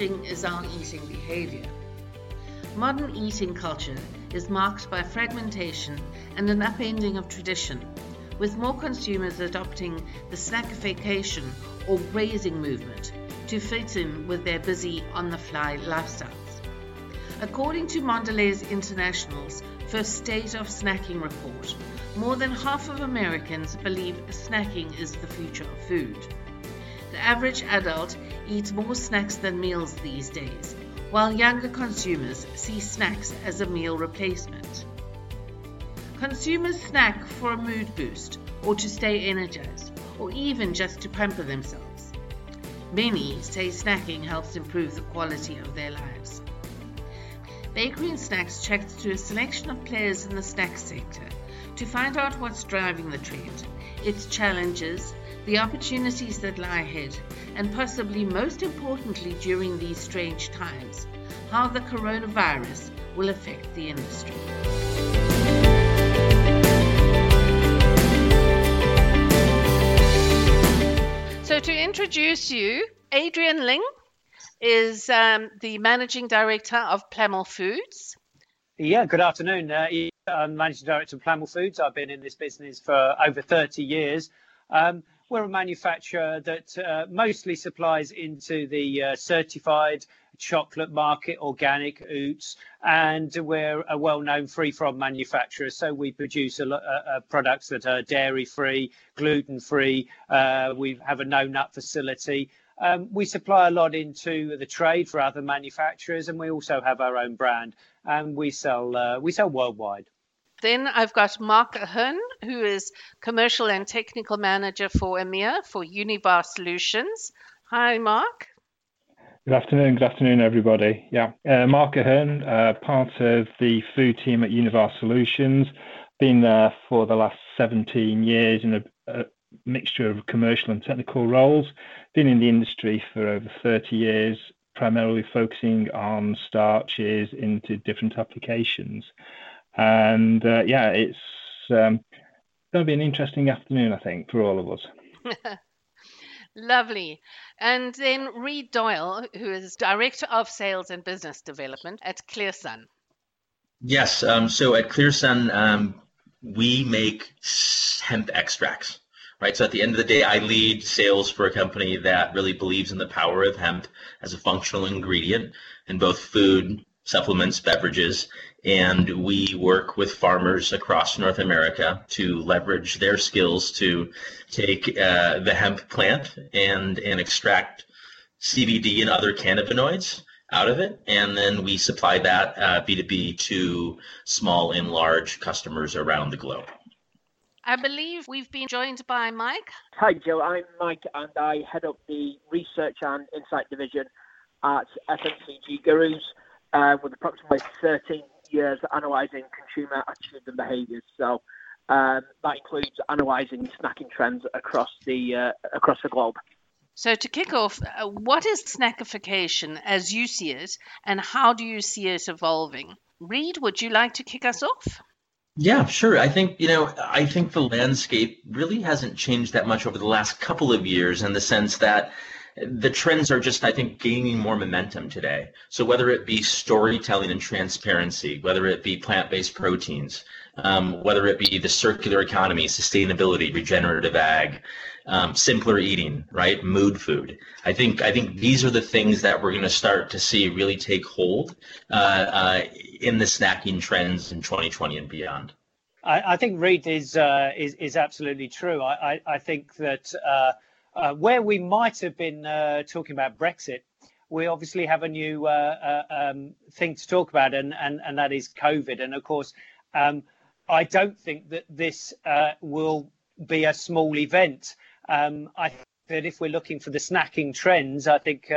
changing is our eating behavior. Modern eating culture is marked by fragmentation and an upending of tradition, with more consumers adopting the snackification or grazing movement to fit in with their busy on the fly lifestyles. According to Mondelez International's first State of Snacking report, more than half of Americans believe snacking is the future of food. Average adult eats more snacks than meals these days, while younger consumers see snacks as a meal replacement. Consumers snack for a mood boost, or to stay energized, or even just to pamper themselves. Many say snacking helps improve the quality of their lives. Bakery and Snacks checked to a selection of players in the snack sector to find out what's driving the trend, its challenges, the opportunities that lie ahead, and possibly most importantly during these strange times, how the coronavirus will affect the industry. So, to introduce you, Adrian Ling is um, the managing director of Plamil Foods. Yeah, good afternoon. Uh, I'm managing director of Plamil Foods. I've been in this business for over 30 years. Um, we're a manufacturer that uh, mostly supplies into the uh, certified chocolate market, organic oats, and we're a well-known free-from manufacturer. So we produce a lot uh, uh, products that are dairy-free, gluten-free. Uh, we have a no-nut facility. Um, we supply a lot into the trade for other manufacturers, and we also have our own brand, and we sell uh, we sell worldwide. Then I've got Mark Ahern, who is Commercial and Technical Manager for EMEA for Univar Solutions. Hi, Mark. Good afternoon. Good afternoon, everybody. Yeah, uh, Mark Ahern, uh, part of the food team at Univar Solutions. Been there for the last 17 years in a, a mixture of commercial and technical roles. Been in the industry for over 30 years, primarily focusing on starches into different applications. And uh, yeah, it's um, going to be an interesting afternoon, I think, for all of us. Lovely. And then Reed Doyle, who is Director of Sales and Business Development at ClearSun. Yes. Um, so at ClearSun, um, we make hemp extracts, right? So at the end of the day, I lead sales for a company that really believes in the power of hemp as a functional ingredient in both food, supplements, beverages, and we work with farmers across North America to leverage their skills to take uh, the hemp plant and and extract CBD and other cannabinoids out of it, and then we supply that uh, B2B to small and large customers around the globe. I believe we've been joined by Mike. Hi, Joe. I'm Mike, and I head up the research and insight division at FMCG Gurus, uh, with approximately 13 years analysing consumer attitudes and behaviours. So um, that includes analysing snacking trends across the uh, across the globe. So to kick off, uh, what is snackification as you see it, and how do you see it evolving? Reed, would you like to kick us off? Yeah, sure. I think, you know, I think the landscape really hasn't changed that much over the last couple of years in the sense that the trends are just, I think, gaining more momentum today. So whether it be storytelling and transparency, whether it be plant-based proteins, um, whether it be the circular economy, sustainability, regenerative ag, um, simpler eating, right? Mood food. I think I think these are the things that we're going to start to see really take hold uh, uh, in the snacking trends in 2020 and beyond. I, I think Reed is uh, is is absolutely true. I I, I think that uh, where we might have been uh, talking about Brexit, we obviously have a new uh, uh um, thing to talk about, and, and, and that is COVID. And of course, um, I don't think that this uh, will be a small event. Um, I think that if we're looking for the snacking trends, I think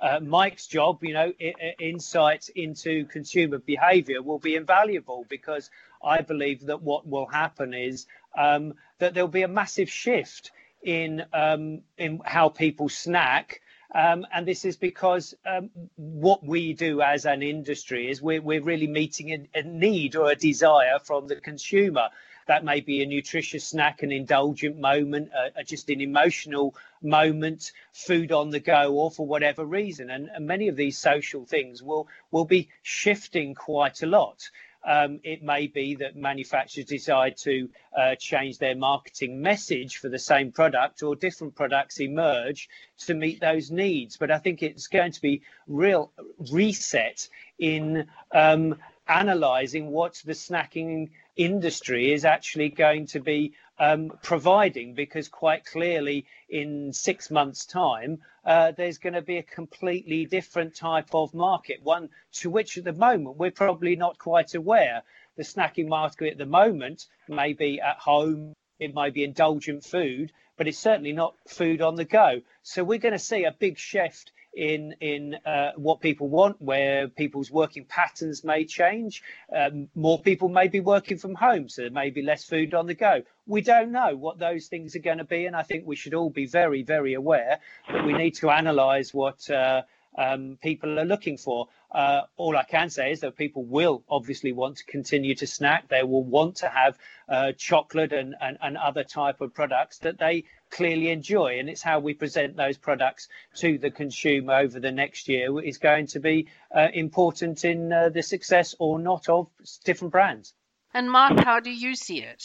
uh, Mike's job, you know, I- insights into consumer behaviour will be invaluable because I believe that what will happen is um, that there'll be a massive shift in um, in how people snack Um, and this is because um, what we do as an industry is we're, we're really meeting a, a, need or a desire from the consumer. That may be a nutritious snack, an indulgent moment, uh, just an emotional moment, food on the go, or for whatever reason. And, and many of these social things will will be shifting quite a lot. Um, it may be that manufacturers decide to uh, change their marketing message for the same product or different products emerge to meet those needs. But I think it's going to be real reset in um, analyzing what the snacking industry is actually going to be um, providing because quite clearly in six months time uh, there's going to be a completely different type of market one to which at the moment we're probably not quite aware the snacking market at the moment may be at home it might be indulgent food but it's certainly not food on the go so we're going to see a big shift in in uh, what people want, where people's working patterns may change. Um, more people may be working from home, so there may be less food on the go. We don't know what those things are going to be, and I think we should all be very, very aware that we need to analyse what. Uh, um, people are looking for. Uh, all I can say is that people will obviously want to continue to snack. They will want to have uh, chocolate and, and, and other type of products that they clearly enjoy. And it's how we present those products to the consumer over the next year is going to be uh, important in uh, the success or not of different brands. And Mark, how do you see it?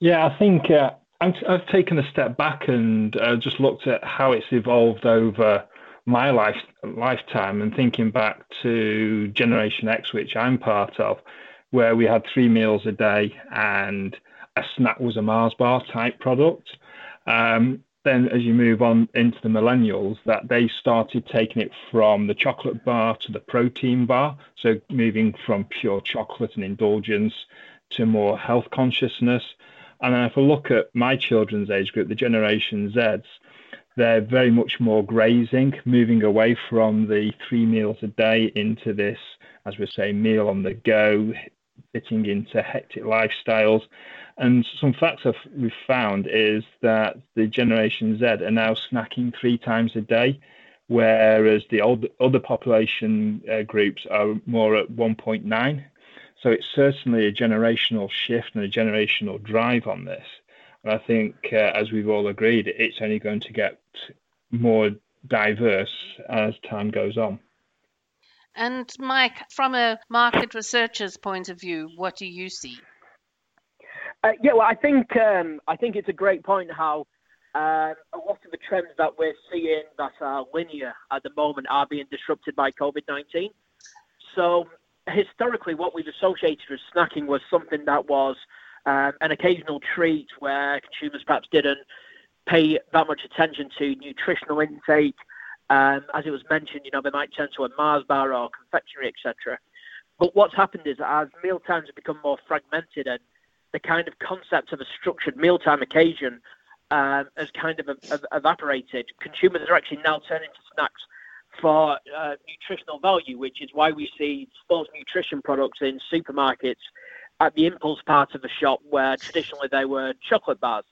Yeah, I think uh, I've taken a step back and uh, just looked at how it's evolved over my life lifetime and thinking back to Generation X, which I'm part of, where we had three meals a day and a snack was a Mars bar type product. Um, then as you move on into the millennials, that they started taking it from the chocolate bar to the protein bar. So moving from pure chocolate and indulgence to more health consciousness. And if I look at my children's age group, the Generation Zs, they're very much more grazing, moving away from the three meals a day into this, as we say, meal on the go, fitting into hectic lifestyles. And some facts we've found is that the Generation Z are now snacking three times a day, whereas the old, other population uh, groups are more at 1.9. So it's certainly a generational shift and a generational drive on this. And I think, uh, as we've all agreed, it's only going to get more diverse as time goes on. And Mike, from a market researcher's point of view, what do you see? Uh, yeah, well, I think um, I think it's a great point how uh, a lot of the trends that we're seeing that are linear at the moment are being disrupted by COVID-19. So historically, what we've associated with snacking was something that was um, an occasional treat where consumers perhaps didn't pay that much attention to nutritional intake. Um, as it was mentioned, you know, they might turn to a Mars bar or confectionery, etc. But what's happened is as meal times have become more fragmented and the kind of concept of a structured mealtime occasion um, has kind of evaporated, consumers are actually now turning to snacks for uh, nutritional value, which is why we see sports nutrition products in supermarkets at the impulse part of the shop where traditionally they were chocolate bars.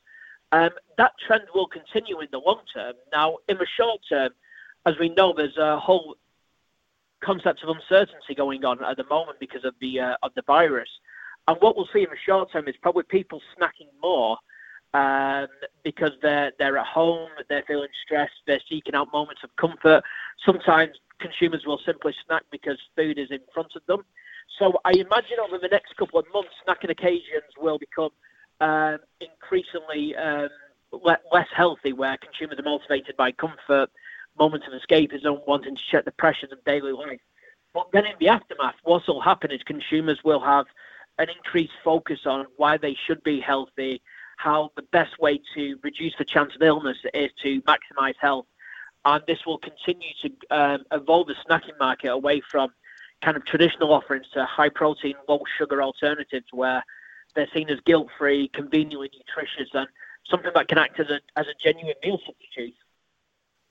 Um, that trend will continue in the long term. Now, in the short term, as we know, there's a whole concept of uncertainty going on at the moment because of the uh, of the virus. And what we'll see in the short term is probably people snacking more um, because they're they're at home, they're feeling stressed, they're seeking out moments of comfort. Sometimes consumers will simply snack because food is in front of them. So I imagine over the next couple of months, snacking occasions will become um, increasingly um, le- less healthy, where consumers are motivated by comfort, moments of escapism, wanting to check the pressures of daily life. But then in the aftermath, what will happen is consumers will have an increased focus on why they should be healthy, how the best way to reduce the chance of illness is to maximize health. And this will continue to um, evolve the snacking market away from kind of traditional offerings to high protein, low sugar alternatives where they're seen as guilt free, conveniently nutritious, and something that can act as a, as a genuine meal substitute.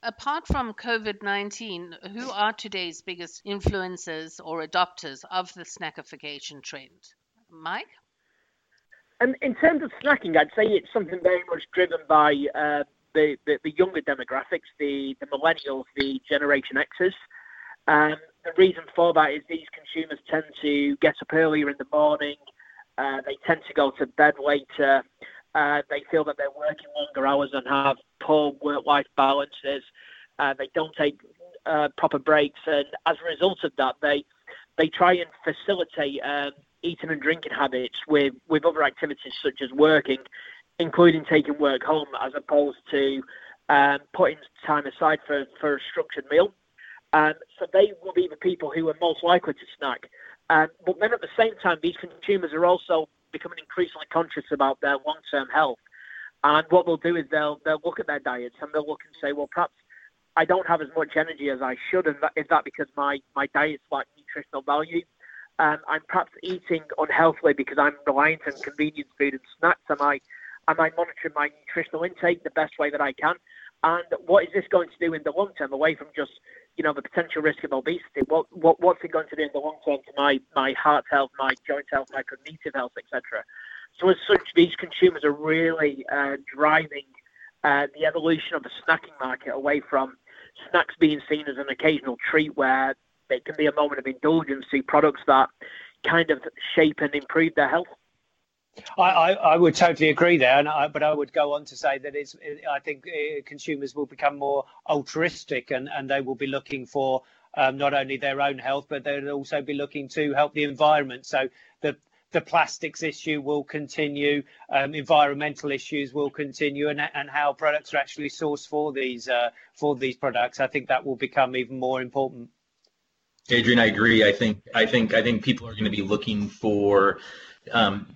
Apart from COVID 19, who are today's biggest influencers or adopters of the snackification trend? Mike? And in terms of snacking, I'd say it's something very much driven by uh, the, the, the younger demographics, the, the millennials, the Generation Xers. Um, the reason for that is these consumers tend to get up earlier in the morning. Uh, they tend to go to bed later. Uh, they feel that they're working longer hours and have poor work-life balances. Uh, they don't take uh, proper breaks, and as a result of that, they they try and facilitate um, eating and drinking habits with with other activities such as working, including taking work home, as opposed to um, putting time aside for, for a structured meal. Um, so they will be the people who are most likely to snack. Um, but then at the same time, these consumers are also becoming increasingly conscious about their long-term health. And what they'll do is they'll they'll look at their diets and they'll look and say, well, perhaps I don't have as much energy as I should, and that, is that because my my diet's like nutritional value? Um, I'm perhaps eating unhealthily because I'm reliant on convenience food and snacks. Am I am I monitoring my nutritional intake the best way that I can? And what is this going to do in the long term, away from just you know the potential risk of obesity? What what what's it going to do in the long term to my my heart health, my joint health, my cognitive health, etc. So as such, these consumers are really uh, driving uh, the evolution of the snacking market away from snacks being seen as an occasional treat where it can be a moment of indulgence to products that kind of shape and improve their health. I, I, I, would totally agree there, and I, but I would go on to say that it's. I think uh, consumers will become more altruistic, and, and they will be looking for um, not only their own health, but they'll also be looking to help the environment. So the the plastics issue will continue, um, environmental issues will continue, and, and how products are actually sourced for these uh, for these products. I think that will become even more important. Adrian, I agree. I think I think I think people are going to be looking for um,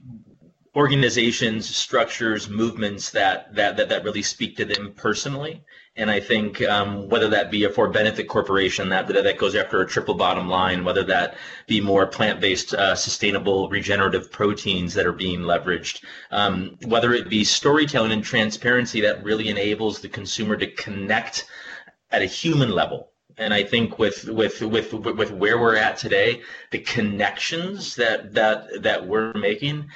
organizations, structures, movements that, that that that really speak to them personally. And I think um, whether that be a for benefit corporation that that goes after a triple bottom line, whether that be more plant-based, uh, sustainable, regenerative proteins that are being leveraged, um, whether it be storytelling and transparency that really enables the consumer to connect at a human level and I think with with with with where we're at today, the connections that that that we're making,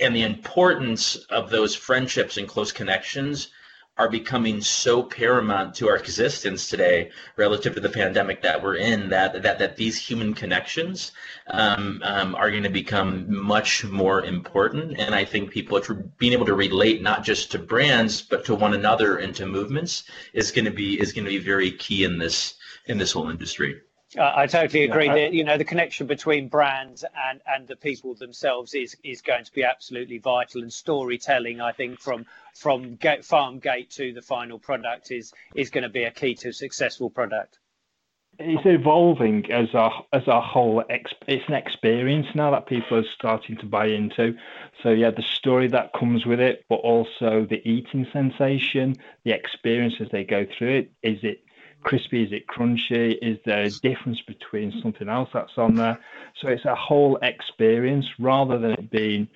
and the importance of those friendships and close connections are becoming so paramount to our existence today relative to the pandemic that we're in that that, that these human connections um, um, are going to become much more important. And i think people being able to relate not just to brands but to one another and to movements is going to be is going to be very key in this in this whole industry I totally agree. That you know the connection between brands and and the people themselves is is going to be absolutely vital. And storytelling, I think, from from gate, farm gate to the final product is is going to be a key to a successful product. It's evolving as a as a whole. It's an experience now that people are starting to buy into. So yeah, the story that comes with it, but also the eating sensation, the experience as they go through it. Is it crispy? Is it crunchy? Is there a difference between something else that's on there? So it's a whole experience rather than it being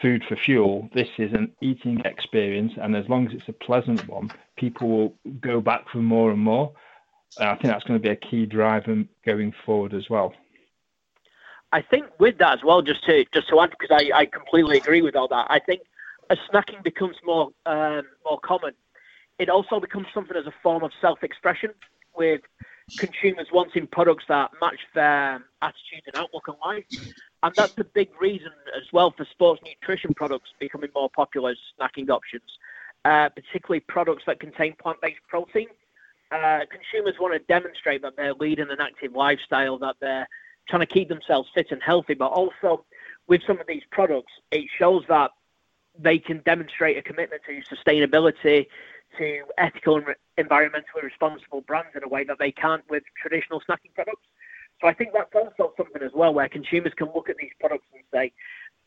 food for fuel. This is an eating experience, and as long as it's a pleasant one, people will go back for more and more. And I think that's going to be a key driver going forward as well. I think with that as well, just to just to add, because I, I completely agree with all that. I think as snacking becomes more um, more common, it also becomes something as a form of self-expression with consumers wanting products that match their attitude and outlook on life. And that's a big reason as well for sports nutrition products becoming more popular as snacking options, uh, particularly products that contain plant-based protein. Uh, consumers want to demonstrate that they're leading an active lifestyle, that they're trying to keep themselves fit and healthy, but also with some of these products, it shows that they can demonstrate a commitment to sustainability, to ethical and environmentally responsible brands in a way that they can't with traditional snacking products. So I think that's also something as well where consumers can look at these products and say,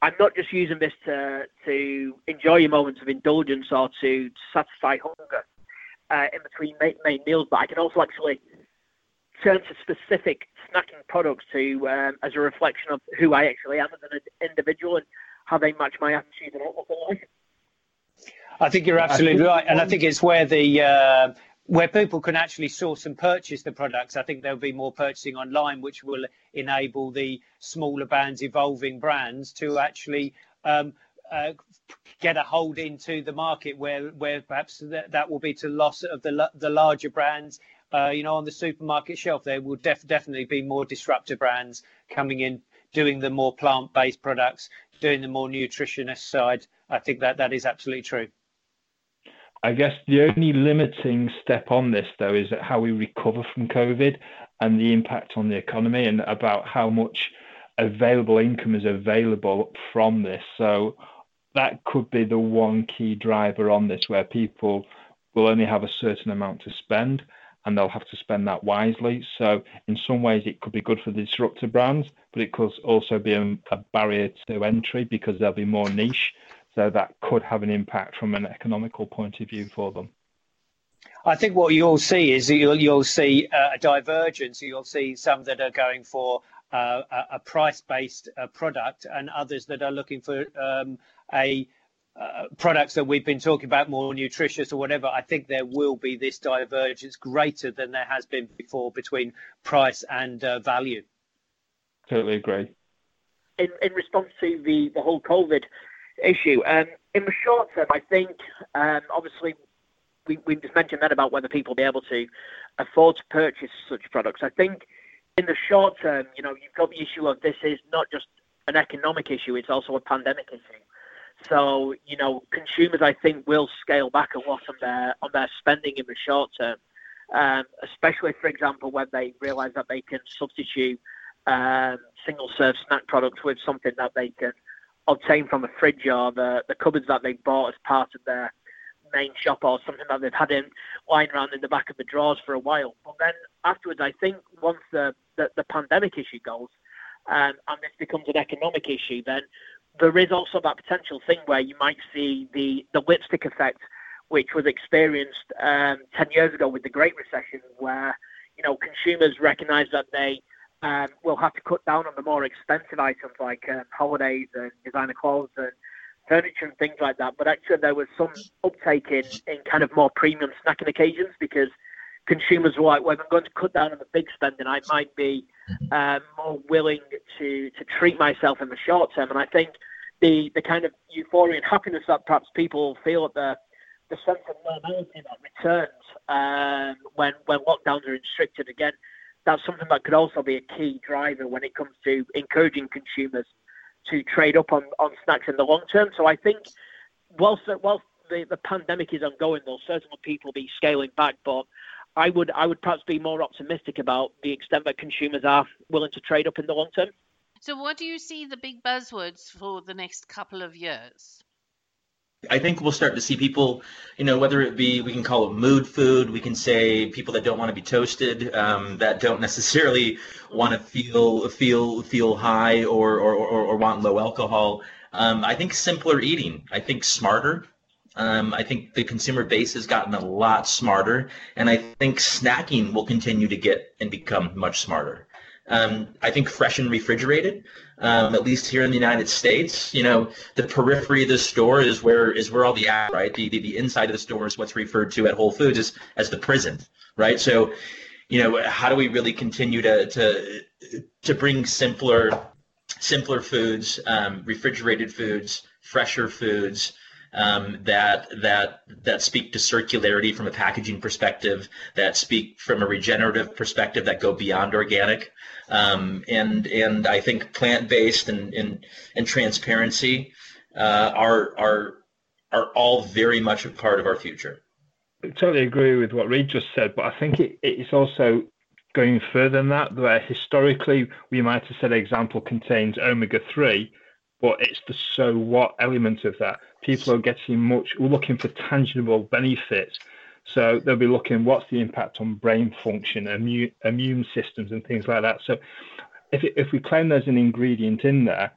I'm not just using this to to enjoy your moments of indulgence or to satisfy hunger uh, in between main, main meals, but I can also actually turn to specific snacking products to um, as a reflection of who I actually am as an individual and how they match my attitude and outlook on life. I think you're absolutely right, and I think it's where the uh, where people can actually source and purchase the products. I think there'll be more purchasing online, which will enable the smaller bands, evolving brands, to actually um, uh, get a hold into the market where where perhaps that, that will be to loss of the the larger brands. Uh, you know, on the supermarket shelf, there will def- definitely be more disruptor brands coming in, doing the more plant-based products, doing the more nutritionist side. I think that that is absolutely true. I guess the only limiting step on this, though, is how we recover from COVID and the impact on the economy and about how much available income is available from this. So that could be the one key driver on this, where people will only have a certain amount to spend and they'll have to spend that wisely. So, in some ways, it could be good for the disruptor brands, but it could also be a, a barrier to entry because they'll be more niche. So, that could have an impact from an economical point of view for them. I think what you'll see is you'll, you'll see a divergence. You'll see some that are going for uh, a, price-based uh, product and others that are looking for um, a uh, products that we've been talking about more nutritious or whatever, I think there will be this divergence greater than there has been before between price and uh, value. Totally agree. In, in response to the, the whole COVID issue, um, in the short term, I think um, obviously we, we just mentioned that about whether people be able to afford to purchase such products. I think in the short term, you know, you've got the issue of this is not just an economic issue, it's also a pandemic issue. So, you know, consumers I think will scale back a lot on their on their spending in the short term. Um, especially, for example, when they realise that they can substitute um, single serve snack products with something that they can obtain from a fridge or the, the cupboards that they bought as part of their main shop or something that they've had in lying around in the back of the drawers for a while. But then afterwards, I think once the, the, the pandemic issue goes um, and this becomes an economic issue, then there is also that potential thing where you might see the, the lipstick effect, which was experienced um, 10 years ago with the Great Recession, where you know consumers recognise that they um, will have to cut down on the more expensive items like um, holidays and designer clothes and furniture and things like that. But actually, there was some uptake in, in kind of more premium snacking occasions because consumers were like, well, if I'm going to cut down on the big spending, I might be uh, more willing to to treat myself in the short term. And I think the the kind of euphoria and happiness that perhaps people feel at the the sense of normality that returns um, when when lockdowns are restricted again, that's something that could also be a key driver when it comes to encouraging consumers to trade up on, on snacks in the long term. So I think whilst whilst the, the pandemic is ongoing, there'll certainly people be scaling back, but I would I would perhaps be more optimistic about the extent that consumers are willing to trade up in the long term. So, what do you see the big buzzwords for the next couple of years? I think we'll start to see people, you know, whether it be we can call it mood food, we can say people that don't want to be toasted, um, that don't necessarily want to feel feel feel high or or, or, or want low alcohol. Um, I think simpler eating. I think smarter. Um, I think the consumer base has gotten a lot smarter, and I think snacking will continue to get and become much smarter. Um, I think fresh and refrigerated, um, at least here in the United States, you know, the periphery of the store is where is where all the right. The, the the inside of the store is what's referred to at Whole Foods as as the prison, right? So, you know, how do we really continue to to to bring simpler simpler foods, um, refrigerated foods, fresher foods, um, that that that speak to circularity from a packaging perspective, that speak from a regenerative perspective, that go beyond organic, um, and and I think plant based and and, and transparency uh, are are are all very much a part of our future. I totally agree with what Reed just said, but I think it, it's also going further than that, where historically we might have said example contains omega 3, but it's the so what element of that. People are getting much looking for tangible benefits. So they'll be looking what's the impact on brain function, immune, immune systems, and things like that. So if, if we claim there's an ingredient in there,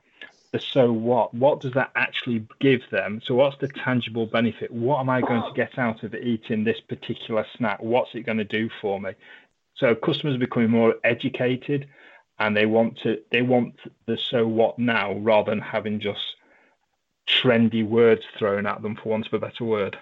the so what, what does that actually give them? So what's the tangible benefit? What am I going to get out of eating this particular snack? What's it going to do for me? So customers are becoming more educated and they want to they want the so what now rather than having just trendy words thrown at them for want of a better word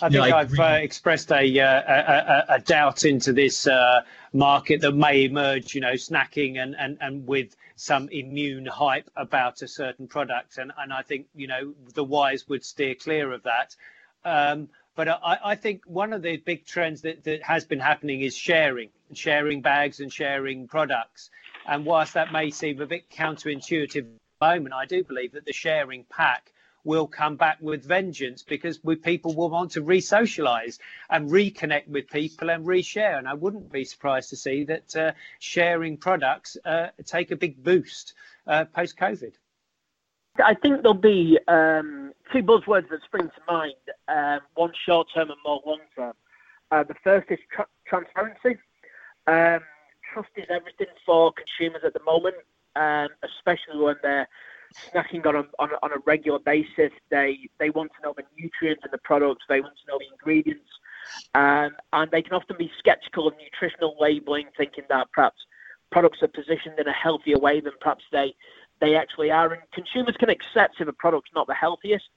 I think no, I have uh, expressed a, uh, a, a, doubt into this uh, market that may emerge, you know, snacking and, and, and with some immune hype about a certain product. And, and I think, you know, the wise would steer clear of that. Um, but I, I, think one of the big trends that, that has been happening is sharing, sharing bags and sharing products. And whilst that may seem a bit counterintuitive at the moment, I do believe that the sharing pack will come back with vengeance because we, people will want to re-socialize and reconnect with people and reshare. And I wouldn't be surprised to see that uh, sharing products uh, take a big boost uh, post COVID. I think there'll be um, two buzzwords that spring to mind: um, one short term and more long term. Uh, the first is tra- transparency. Um, trust is everything for consumers at the moment, um, especially when they're snacking on a, on a, on a regular basis. They they want to know the nutrients in the products. They want to know the ingredients, um, and they can often be skeptical of nutritional labeling, thinking that perhaps products are positioned in a healthier way than perhaps they they actually are. And consumers can accept if a product's not the healthiest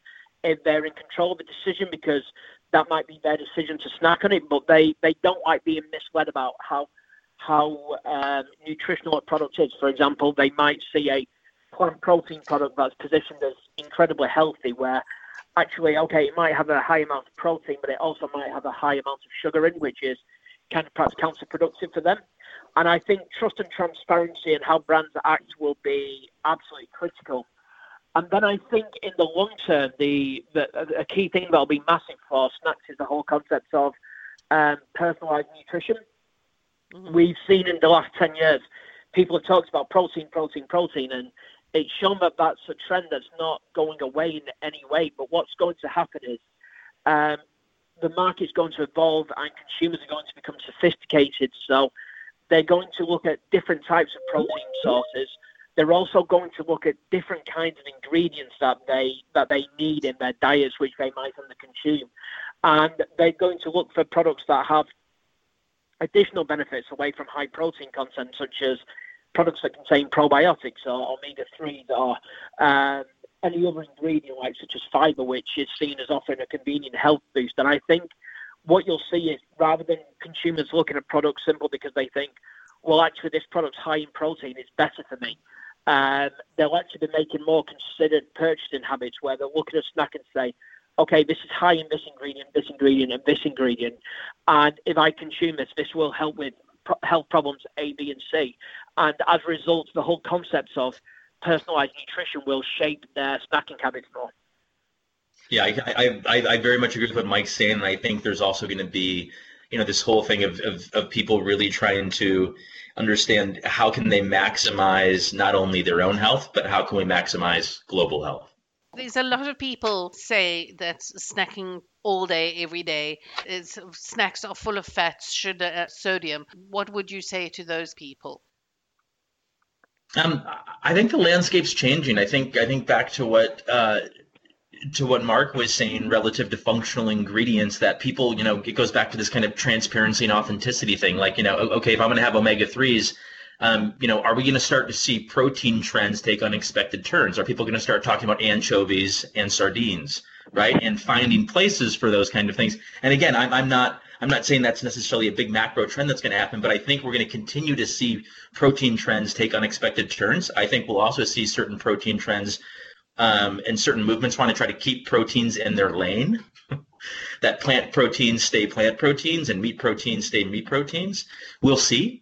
if they're in control of the decision because that might be their decision to snack on it, but they, they don't like being misled about how how um, nutritional a product is. For example, they might see a plant protein product that's positioned as incredibly healthy, where actually, okay, it might have a high amount of protein, but it also might have a high amount of sugar in, which is kind of perhaps counterproductive for them. And I think trust and transparency and how brands act will be absolutely critical. And then I think in the long term, the, the a key thing that'll be massive for snacks is the whole concept of um, personalised nutrition. Mm-hmm. We've seen in the last ten years, people have talked about protein, protein, protein, and it's shown that that's a trend that's not going away in any way. But what's going to happen is um, the market's going to evolve and consumers are going to become sophisticated. So they're going to look at different types of protein sources. They're also going to look at different kinds of ingredients that they that they need in their diets, which they might under consume, and they're going to look for products that have additional benefits away from high protein content, such as products that contain probiotics or omega 3s or um, any other ingredient like such as fiber, which is seen as offering a convenient health boost. And I think what you'll see is rather than consumers looking at products simply because they think, well, actually this product's high in protein, it's better for me. Um, they'll actually be making more considered purchasing habits where they'll look at a snack and say, okay, this is high in this ingredient, this ingredient, and this ingredient. And if I consume this, this will help with health problems A, B, and C. And as a result, the whole concepts of personalized nutrition will shape their snacking habits more. Yeah, I, I, I very much agree with what Mike's saying. And I think there's also going to be, you know, this whole thing of, of, of people really trying to understand how can they maximize not only their own health, but how can we maximize global health. There's a lot of people say that snacking all day, every day, is, snacks are full of fats, sugar, sodium. What would you say to those people? Um, I think the landscape's changing. I think I think back to what uh, to what Mark was saying relative to functional ingredients that people, you know, it goes back to this kind of transparency and authenticity thing. Like, you know, okay, if I'm going to have omega threes, um, you know, are we going to start to see protein trends take unexpected turns? Are people going to start talking about anchovies and sardines, right? And finding places for those kind of things. And again, I'm, I'm not I'm not saying that's necessarily a big macro trend that's going to happen, but I think we're going to continue to see protein trends take unexpected turns. I think we'll also see certain protein trends um, and certain movements want to try to keep proteins in their lane. that plant proteins stay plant proteins and meat proteins stay meat proteins. We'll see.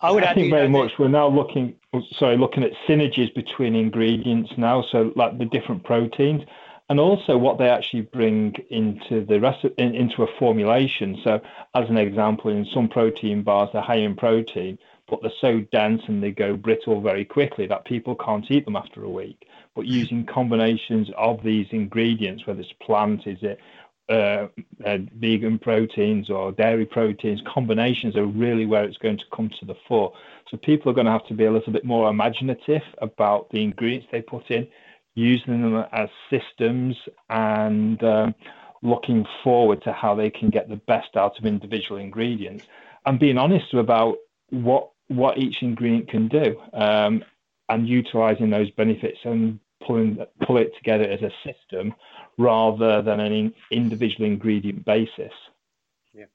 I would I think very much we're now looking sorry looking at synergies between ingredients now so like the different proteins and also what they actually bring into the rest of, in, into a formulation. So, as an example, in some protein bars, they're high in protein, but they're so dense and they go brittle very quickly that people can't eat them after a week. But using combinations of these ingredients, whether it's plant, is it uh, uh, vegan proteins or dairy proteins, combinations are really where it's going to come to the fore. So people are going to have to be a little bit more imaginative about the ingredients they put in using them as systems and um, looking forward to how they can get the best out of individual ingredients and being honest about what what each ingredient can do um, and utilizing those benefits and pulling pull it together as a system rather than an individual ingredient basis. Yeah,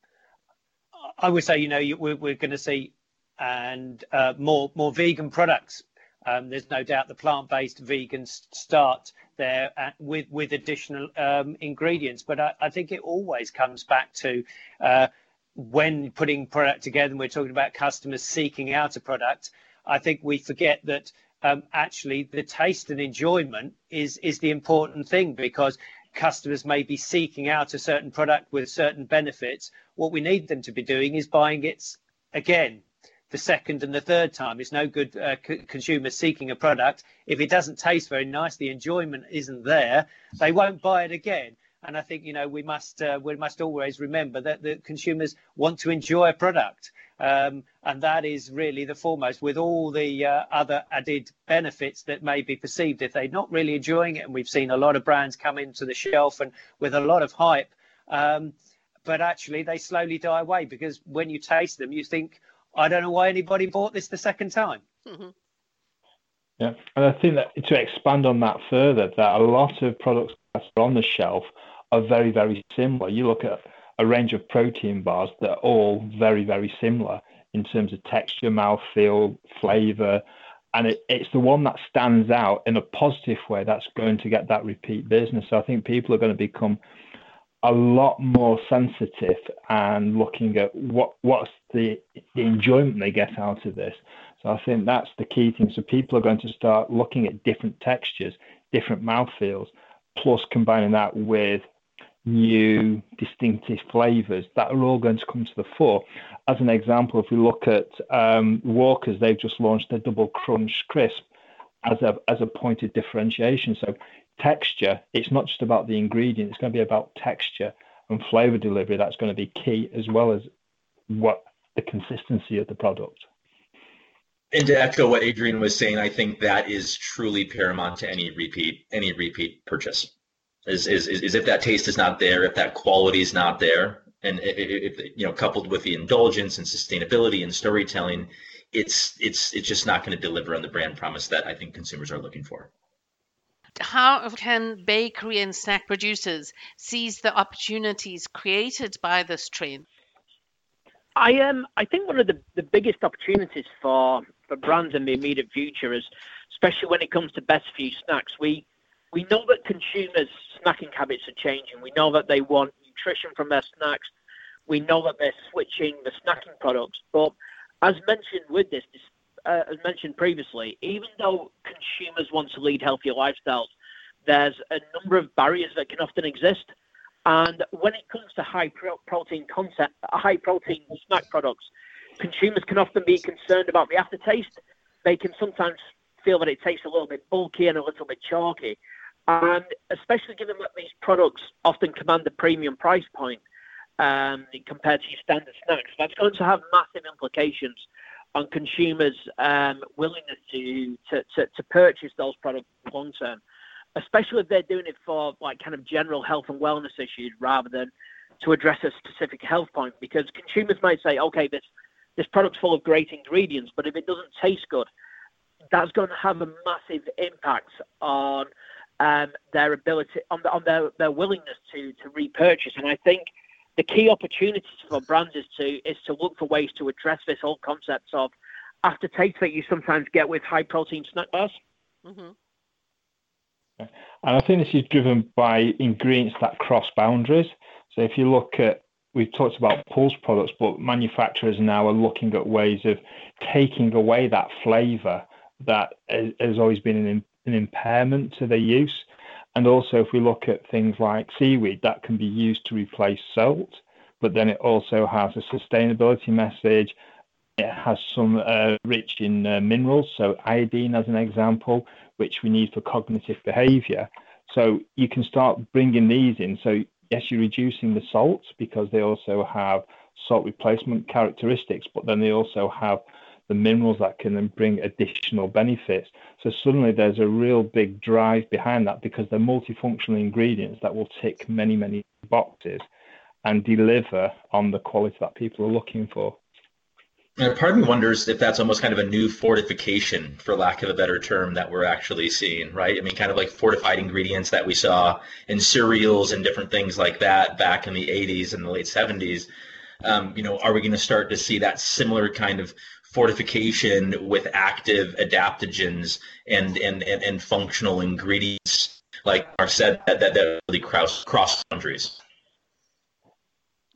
I would say you know we're, we're going to see and uh, more more vegan products. Um, there's no doubt the plant-based vegans start there at, with with additional um, ingredients, but I, I, think it always comes back to uh, when putting product together. And we're talking about customers seeking out a product. I think we forget that um, actually the taste and enjoyment is is the important thing because customers may be seeking out a certain product with certain benefits. What we need them to be doing is buying it again the second and the third time. It's no good uh, c- consumers seeking a product if it doesn't taste very nice, the enjoyment isn't there, they won't buy it again. And I think you know we must uh, we must always remember that the consumers want to enjoy a product. Um, and that is really the foremost with all the uh, other added benefits that may be perceived. If they're not really enjoying it and we've seen a lot of brands come into the shelf and with a lot of hype um, but actually they slowly die away because when you taste them you think i don't know why anybody bought this the second time. Mm-hmm. yeah and i think that to expand on that further that a lot of products that are on the shelf are very very similar. You look at a range of protein bars that are all very, very similar in terms of texture, mouthfeel, flavor. And it, it's the one that stands out in a positive way that's going to get that repeat business. So I think people are going to become a lot more sensitive and looking at what what's the, the enjoyment they get out of this. So I think that's the key thing. So people are going to start looking at different textures, different mouthfeels, plus combining that with new distinctive flavors that are all going to come to the fore. As an example, if we look at um, Walkers, they've just launched their double crunch crisp as a as a point of differentiation. So texture, it's not just about the ingredient; it's going to be about texture and flavor delivery. That's going to be key as well as what the consistency of the product. And to echo what Adrian was saying, I think that is truly paramount to any repeat any repeat purchase is, is, is if that taste is not there, if that quality is not there, and if, you know, coupled with the indulgence and sustainability and storytelling, it's it's it's just not going to deliver on the brand promise that I think consumers are looking for. How can bakery and snack producers seize the opportunities created by this trend? I um I think one of the, the biggest opportunities for for brands in the immediate future is especially when it comes to best for you snacks. We we know that consumers' snacking habits are changing. We know that they want nutrition from their snacks. We know that they're switching the snacking products. But as mentioned with this, uh, as mentioned previously, even though consumers want to lead healthier lifestyles, there's a number of barriers that can often exist. And when it comes to high pro- protein content, high protein snack products, consumers can often be concerned about the aftertaste. They can sometimes feel that it tastes a little bit bulky and a little bit chalky. And especially given that these products often command a premium price point um, compared to your standard snacks, that's going to have massive implications on consumers' um, willingness to, to, to, to, purchase those products long term, especially if they're doing it for like kind of general health and wellness issues rather than to address a specific health point. Because consumers might say, okay, this this product's full of great ingredients, but if it doesn't taste good, that's going to have a massive impact on um, their ability on, the, on their, their willingness to to repurchase. And I think the key opportunities for brands is to is to look for ways to address this whole concept of aftertaste that you sometimes get with high protein snack bars. Mm-hmm. And I think this is driven by ingredients that cross boundaries. So if you look at we've talked about pulse products, but manufacturers now are looking at ways of taking away that flavour that has always been an an impairment to their use. And also, if we look at things like seaweed, that can be used to replace salt, but then it also has a sustainability message. It has some uh, rich in uh, minerals, so iodine, as an example, which we need for cognitive behavior. So you can start bringing these in. So, yes, you're reducing the salts because they also have salt replacement characteristics, but then they also have the minerals that can then bring additional benefits. So suddenly there's a real big drive behind that because they're multifunctional ingredients that will tick many, many boxes and deliver on the quality that people are looking for. And part of me wonders if that's almost kind of a new fortification, for lack of a better term, that we're actually seeing, right? I mean, kind of like fortified ingredients that we saw in cereals and different things like that back in the 80s and the late 70s. Um, you know, are we going to start to see that similar kind of fortification with active adaptogens and and, and, and functional ingredients, like are said, that, that, that really cross, cross boundaries?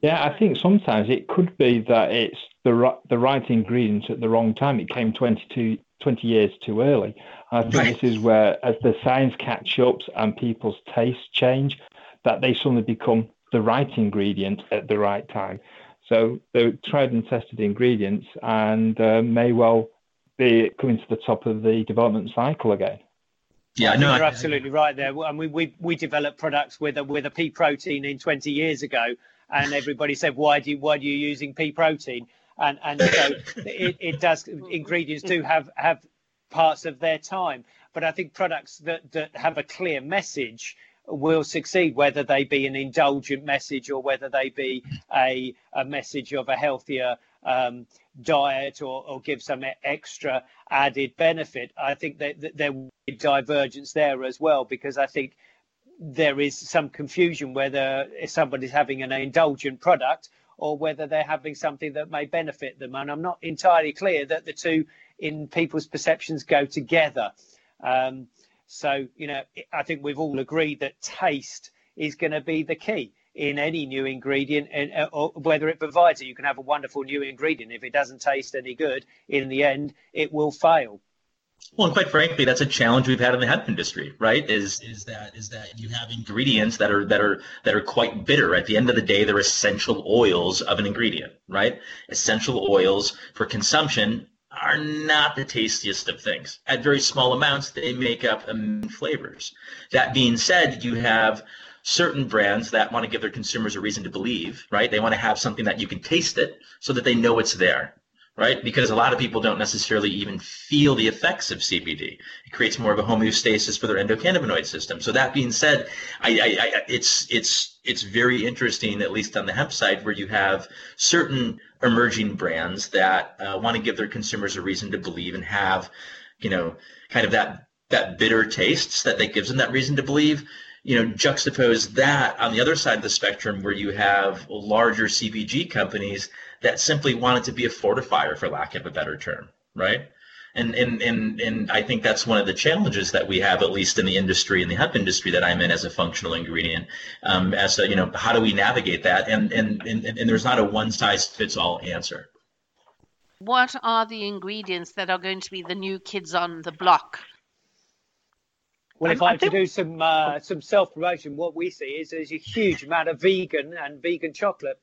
Yeah, I think sometimes it could be that it's the the right ingredients at the wrong time. It came 22, 20 years too early. I think right. this is where, as the science catch up and people's tastes change, that they suddenly become the right ingredient at the right time. So they're tried and tested ingredients and uh, may well be coming to the top of the development cycle again. Yeah, no, you're absolutely right there. I mean, we we developed products with a with a pea protein in 20 years ago, and everybody said, "Why do you why are you using pea protein?" And and so it, it does. Ingredients do have have parts of their time, but I think products that that have a clear message will succeed, whether they be an indulgent message or whether they be a a message of a healthier um, diet or, or give some extra added benefit. I think that, that there will be divergence there as well because I think there is some confusion whether somebody's having an indulgent product or whether they're having something that may benefit them. And I'm not entirely clear that the two, in people's perceptions, go together. Um, so, you know, I think we've all agreed that taste is going to be the key in any new ingredient, and uh, whether it provides it. You can have a wonderful new ingredient. If it doesn't taste any good, in the end, it will fail. Well, and quite frankly, that's a challenge we've had in the hemp industry, right? Is is that is that you have ingredients that are that are that are quite bitter. At the end of the day, they're essential oils of an ingredient, right? Essential oils for consumption are not the tastiest of things. At very small amounts, they make up flavors. That being said, you have certain brands that want to give their consumers a reason to believe, right? They want to have something that you can taste it so that they know it's there right? Because a lot of people don't necessarily even feel the effects of CBD. It creates more of a homeostasis for their endocannabinoid system. So that being said, I, I, I, it's it's it's very interesting, at least on the hemp side, where you have certain emerging brands that uh, want to give their consumers a reason to believe and have, you know, kind of that that bitter tastes that that gives them that reason to believe you know, juxtapose that on the other side of the spectrum where you have larger CPG companies that simply wanted to be a fortifier, for lack of a better term, right? And, and, and, and I think that's one of the challenges that we have, at least in the industry, in the hemp industry that I'm in as a functional ingredient. Um, as a, you know, how do we navigate that? And, and, and, and there's not a one size fits all answer. What are the ingredients that are going to be the new kids on the block? Well, if I, I to do some uh, some self promotion, what we see is there's a huge amount of vegan and vegan chocolate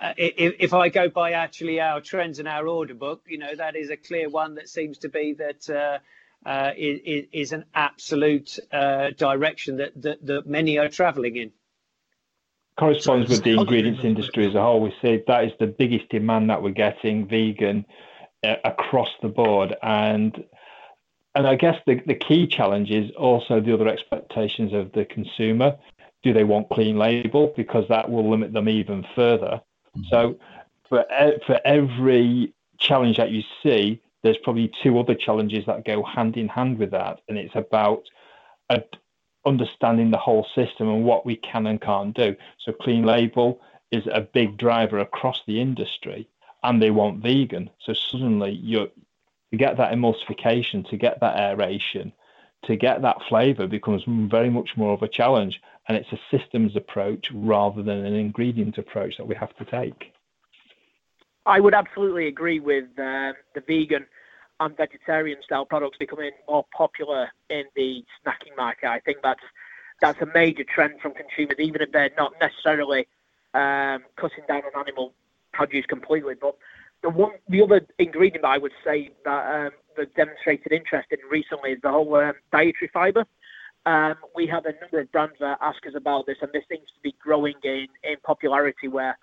uh, if, if, I go by actually our trends and our order book, you know, that is a clear one that seems to be that uh, uh, is, is, an absolute uh, direction that, that, that many are traveling in. Corresponds with the ingredients industry as a whole. We see that is the biggest demand that we're getting vegan uh, across the board. And and I guess the, the key challenge is also the other expectations of the consumer. Do they want clean label? Because that will limit them even further. So for for every challenge that you see, there's probably two other challenges that go hand in hand with that, and it's about uh, understanding the whole system and what we can and can't do. So clean label is a big driver across the industry, and they want vegan. So suddenly you get that emulsification, to get that aeration, to get that flavour becomes very much more of a challenge and it's a systems approach rather than an ingredient approach that we have to take. I would absolutely agree with uh, the vegan and vegetarian style products becoming more popular in the snacking market. I think that's that's a major trend from consumers, even if they're not necessarily um, cutting down on animal produce completely. But the one, the other ingredient that I would say that um, that demonstrated interest in recently is the whole um, dietary fibre. Um, we have a number of brands that ask us about this, and this seems to be growing in, in popularity where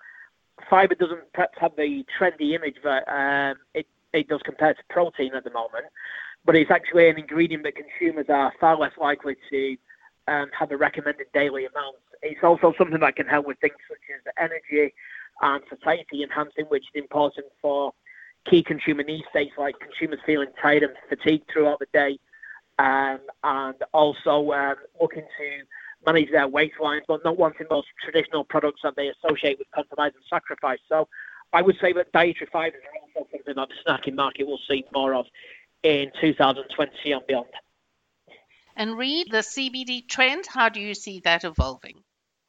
fiber doesn't perhaps have the trendy image that um, it, it does compared to protein at the moment, but it's actually an ingredient that consumers are far less likely to um, have a recommended daily amount. It's also something that can help with things such as energy and satiety enhancing, which is important for key consumer need states like consumers feeling tired and fatigued throughout the day, um, and also um, looking to manage their waistlines, but not wanting those traditional products that they associate with compromise and sacrifice. So I would say that dietary fibers are also something that the snacking market will see more of in 2020 and beyond. And Reed, the CBD trend, how do you see that evolving?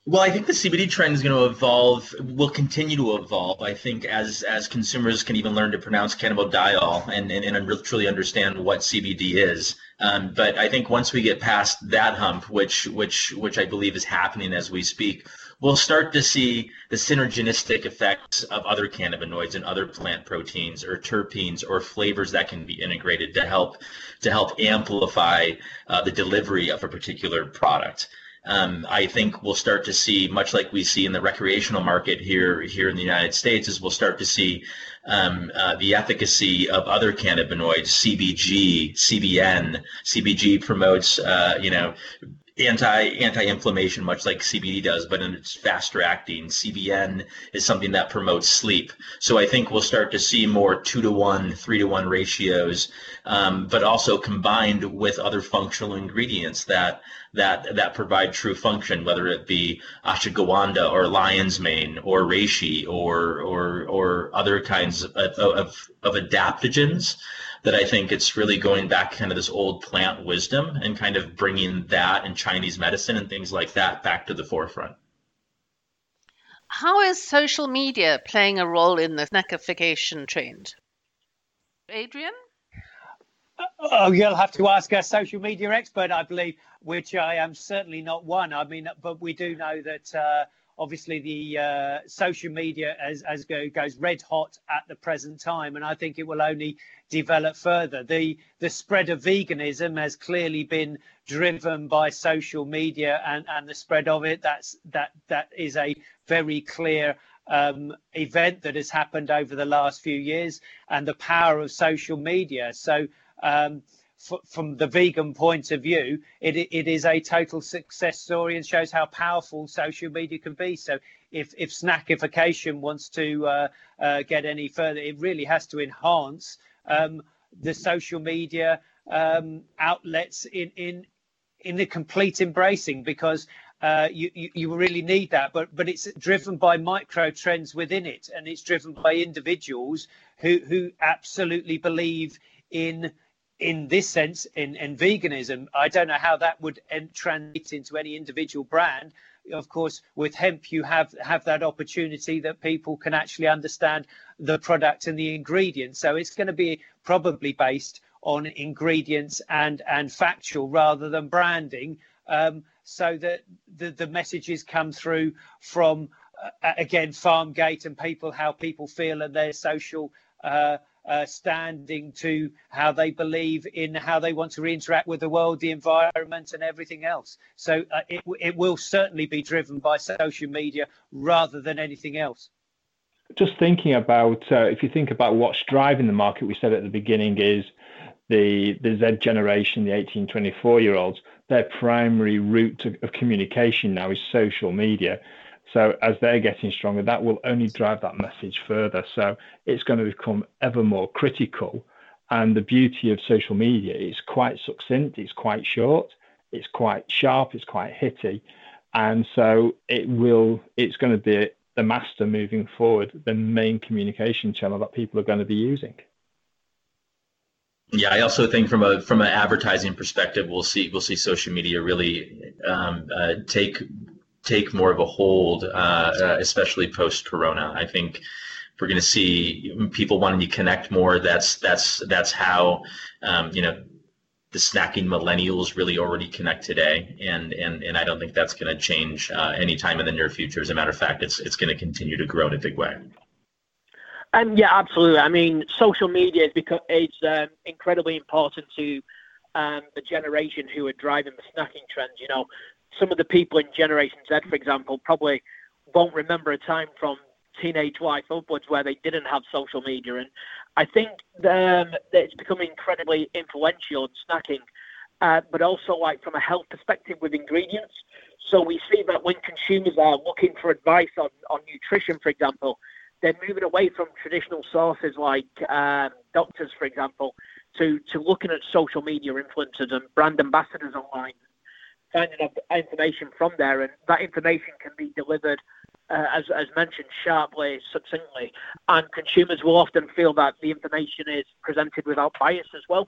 Well, I think the CBD trend is going to evolve, will continue to evolve. I think as as consumers can even learn to pronounce cannabidiol and, and, and truly understand what CBD is. Um, but I think once we get past that hump, which which which I believe is happening as we speak, we'll start to see the synergistic effects of other cannabinoids and other plant proteins or terpenes or flavors that can be integrated to help to help amplify uh, the delivery of a particular product um, I think we'll start to see, much like we see in the recreational market here here in the United States, is we'll start to see um, uh, the efficacy of other cannabinoids, CBG, CBN. CBG promotes, uh, you know, anti anti-inflammation much like CBD does but it's faster acting CBN is something that promotes sleep so I think we'll start to see more two to one three to one ratios um, but also combined with other functional ingredients that that that provide true function whether it be ashwagandha or lion's mane or reishi or or or other kinds of, of, of adaptogens that I think it's really going back kind of this old plant wisdom and kind of bringing that and Chinese medicine and things like that back to the forefront. How is social media playing a role in the snackification trend? Adrian? Oh, you'll have to ask a social media expert, I believe, which I am certainly not one. I mean, but we do know that uh, obviously the uh, social media as, as go, goes red hot at the present time, and I think it will only develop further. The the spread of veganism has clearly been driven by social media and, and the spread of it. That's that that is a very clear um, event that has happened over the last few years, and the power of social media. So. Um, from the vegan point of view, it, it is a total success story and shows how powerful social media can be. So, if, if snackification wants to uh, uh, get any further, it really has to enhance um, the social media um, outlets in, in in the complete embracing because uh, you, you, you really need that. But but it's driven by micro trends within it, and it's driven by individuals who who absolutely believe in in this sense, in, in veganism, I don't know how that would translate into any individual brand. Of course, with hemp, you have have that opportunity that people can actually understand the product and the ingredients. So it's going to be probably based on ingredients and and factual rather than branding, um, so that the the messages come through from uh, again farm gate and people how people feel and their social. Uh, uh, standing to how they believe in how they want to interact with the world, the environment, and everything else. So uh, it, it will certainly be driven by social media rather than anything else. Just thinking about uh, if you think about what's driving the market, we said at the beginning is the the Z generation, the 18, 24 year olds. Their primary route of, of communication now is social media. So as they're getting stronger, that will only drive that message further. So it's going to become ever more critical. And the beauty of social media is quite succinct, it's quite short, it's quite sharp, it's quite hitty. And so it will, it's going to be the master moving forward, the main communication channel that people are going to be using. Yeah, I also think from a from an advertising perspective, we'll see we'll see social media really um, uh, take take more of a hold, uh, uh, especially post Corona. I think we're going to see people wanting to connect more. That's that's that's how um, you know the snacking millennials really already connect today, and and and I don't think that's going to change uh, anytime in the near future. As a matter of fact, it's it's going to continue to grow in a big way. Um, yeah, absolutely. I mean, social media is because it's um, incredibly important to um, the generation who are driving the snacking trend. You know, some of the people in Generation Z, for example, probably won't remember a time from teenage life upwards where they didn't have social media. And I think um, that it's become incredibly influential in snacking, uh, but also like from a health perspective with ingredients. So we see that when consumers are looking for advice on, on nutrition, for example, they're moving away from traditional sources like um, doctors, for example, to, to looking at social media influencers and brand ambassadors online, finding information from there, and that information can be delivered, uh, as, as mentioned, sharply, succinctly, and consumers will often feel that the information is presented without bias as well.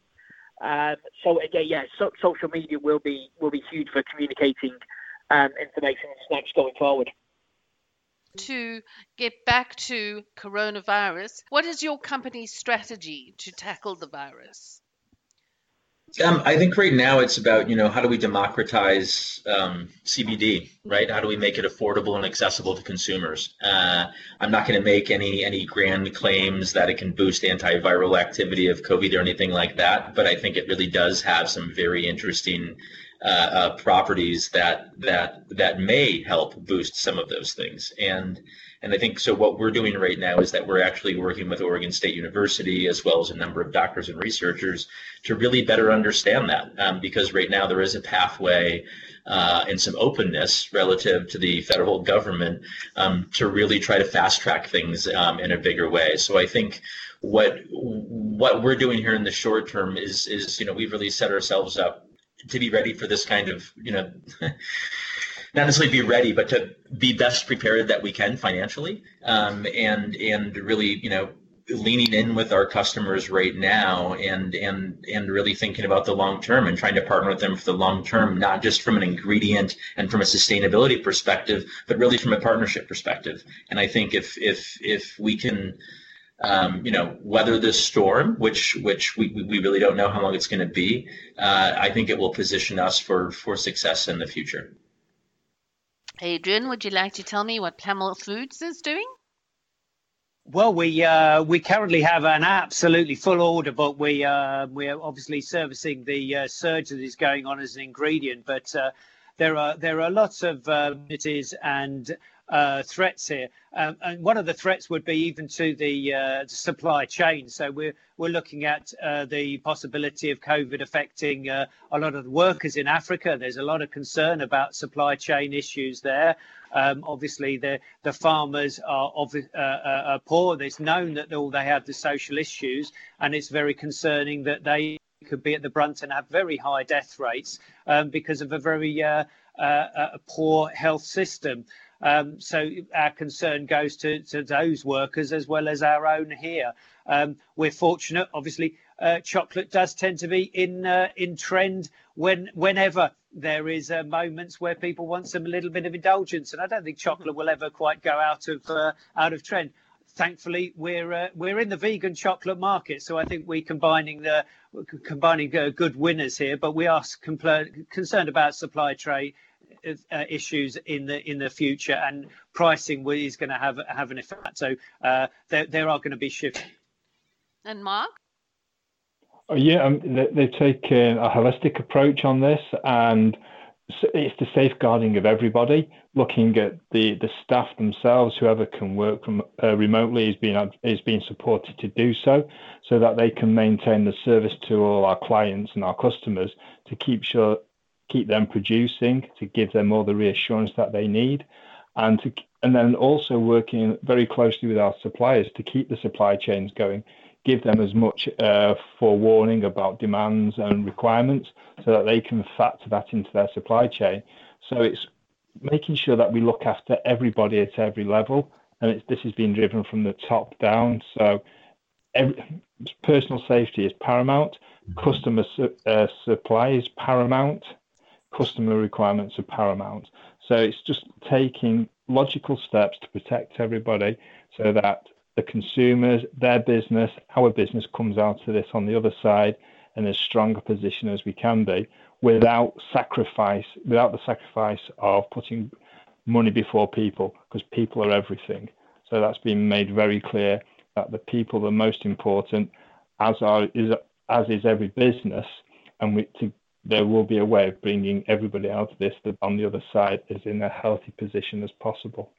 Um, so again, yeah, so, social media will be will be huge for communicating um, information and snacks going forward to get back to coronavirus, what is your company's strategy to tackle the virus? Um, I think right now it's about you know how do we democratize um, CBD, right? How do we make it affordable and accessible to consumers? Uh, I'm not going to make any any grand claims that it can boost antiviral activity of COVID or anything like that, but I think it really does have some very interesting uh, uh, properties that that that may help boost some of those things. And and I think so. What we're doing right now is that we're actually working with Oregon State University as well as a number of doctors and researchers to really better understand that. Um, because right now there is a pathway uh, and some openness relative to the federal government um, to really try to fast track things um, in a bigger way. So I think what what we're doing here in the short term is is you know we've really set ourselves up to be ready for this kind of you know not necessarily be ready but to be best prepared that we can financially um, and and really you know leaning in with our customers right now and and and really thinking about the long term and trying to partner with them for the long term not just from an ingredient and from a sustainability perspective but really from a partnership perspective and i think if if if we can um, you know, weather this storm, which which we, we really don't know how long it's going to be. Uh, I think it will position us for for success in the future. Adrian, would you like to tell me what Plamil Foods is doing? Well, we uh, we currently have an absolutely full order, but we uh, we are obviously servicing the uh, surge that is going on as an ingredient. But uh, there are there are lots of uh, and uh, threats here. Um, and one of the threats would be even to the supply chain. So we're we're looking at the possibility of COVID affecting a lot of workers in Africa. There's a lot of concern about supply chain issues there. Um, obviously, the the farmers are, uh, uh, are poor. It's known that all they have the social issues, and it's very concerning that they could be at the brunt and have very high death rates um, because of a very uh, uh, poor health system. Um, so our concern goes to, to those workers as well as our own here. Um, we're fortunate, obviously. Uh, chocolate does tend to be in uh, in trend when whenever there is uh, moments where people want some little bit of indulgence, and I don't think chocolate will ever quite go out of uh, out of trend. Thankfully, we're uh, we're in the vegan chocolate market, so I think we're combining the combining uh, good winners here. But we are compl- concerned about supply trade uh, issues in the in the future, and pricing is going to have have an effect. So uh, there there are going to be shifts. And Mark. Oh, yeah, um, they, they've taken a holistic approach on this, and it's the safeguarding of everybody. Looking at the, the staff themselves, whoever can work from uh, remotely is being is being supported to do so, so that they can maintain the service to all our clients and our customers to keep sure keep them producing, to give them all the reassurance that they need, and to and then also working very closely with our suppliers to keep the supply chains going, give them as much uh, forewarning about demands and requirements so that they can factor that into their supply chain. So it's making sure that we look after everybody at every level, and this is being driven from the top down. So every, personal safety is paramount, customer su- uh, supply is paramount, customer requirements are paramount. So it's just taking logical steps to protect everybody so that the consumers, their business, our business comes out of this on the other side in as strong a position as we can be without sacrifice, without the sacrifice of putting money before people, because people are everything. So that's been made very clear that the people are most important, as are is as is every business, and we, to there will be a way of bringing everybody out of this that on the other side is in a healthy position as possible.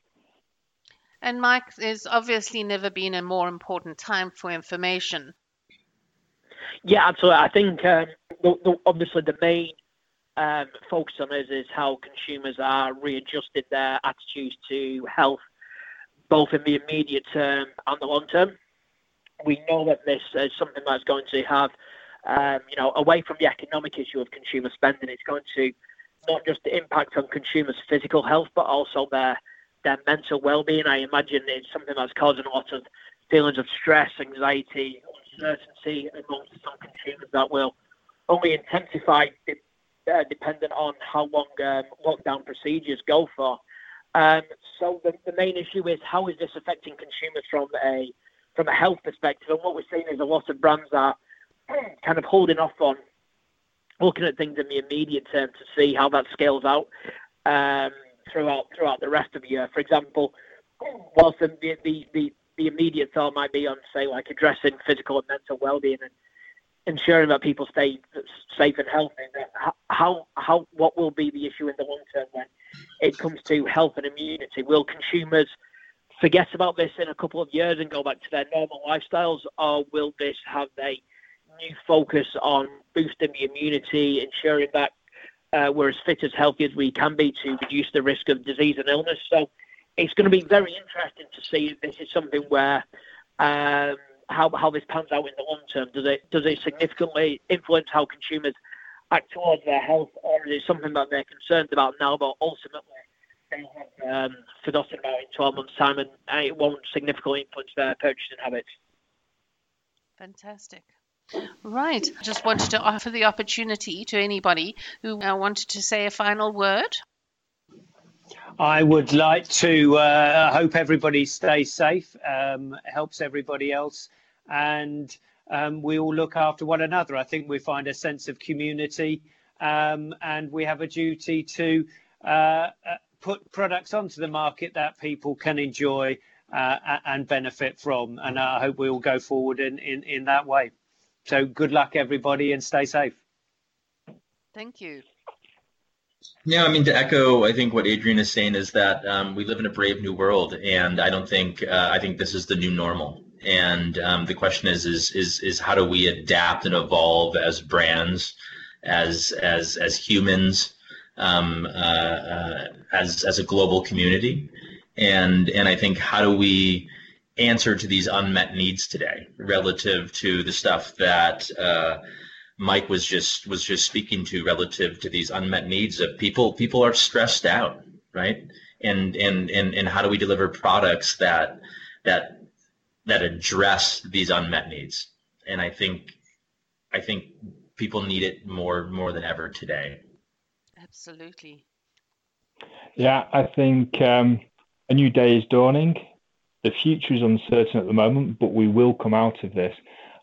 And Mike, there's obviously never been a more important time for information. Yeah, absolutely. I think um, the, the, obviously the main um, focus on is, is how consumers are readjusting their attitudes to health, both in the immediate term and the long term. We know that this is something that's going to have, um, you know, away from the economic issue of consumer spending, it's going to not just impact on consumers' physical health, but also their their mental well-being. I imagine it's something that's causing a lot of feelings of stress, anxiety, uncertainty amongst some consumers that will only intensify uh, dependent on how long um, lockdown procedures go for. Um, so the, the main issue is how is this affecting consumers from a from a health perspective? And what we're seeing is a lot of brands are kind of holding off on looking at things in the immediate term to see how that scales out um, throughout throughout the rest of the year. For example, whilst the, the, the, the immediate thought might be on say like addressing physical and mental well-being and ensuring that people stay safe and healthy. How how what will be the issue in the long term when it comes to health and immunity? Will consumers forget about this in a couple of years and go back to their normal lifestyles, or will this have a new focus on boosting the immunity, ensuring that uh, we're as fit as healthy as we can be to reduce the risk of disease and illness? So it's going to be very interesting to see if this is something where um, how, how this pans out in the long term. Does it does it significantly influence how consumers act towards their health, or is it something that they're concerned about now, but ultimately they have um, forgotten about in 12 months' time, and it won't significantly influence their purchasing habits? Fantastic. Right. I just wanted to offer the opportunity to anybody who uh, wanted to say a final word. I would like to uh, hope everybody stays safe, um, helps everybody else, and um, we all look after one another. I think we find a sense of community, um, and we have a duty to uh, uh, put products onto the market that people can enjoy uh, and benefit from. And I hope we all go forward in, in, in that way. So good luck, everybody, and stay safe. Thank you. Yeah, I mean to echo, I think what Adrian is saying is that um, we live in a brave new world, and I don't think uh, I think this is the new normal. And um, the question is, is is is how do we adapt and evolve as brands, as as as humans, um, uh, uh, as as a global community, and and I think how do we answer to these unmet needs today relative to the stuff that uh, Mike was just was just speaking to relative to these unmet needs of people. People are stressed out, right? And and and and how do we deliver products that that that address these unmet needs? And I think I think people need it more more than ever today. Absolutely. Yeah, I think um, a new day is dawning. The future is uncertain at the moment, but we will come out of this.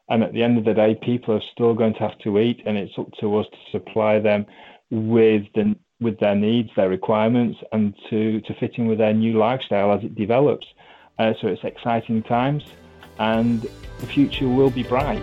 And at the end of the day, people are still going to have to eat, and it's up to us to supply them with the, with their needs, their requirements, and to, to fit in with their new lifestyle as it develops. Uh, so it's exciting times, and the future will be bright.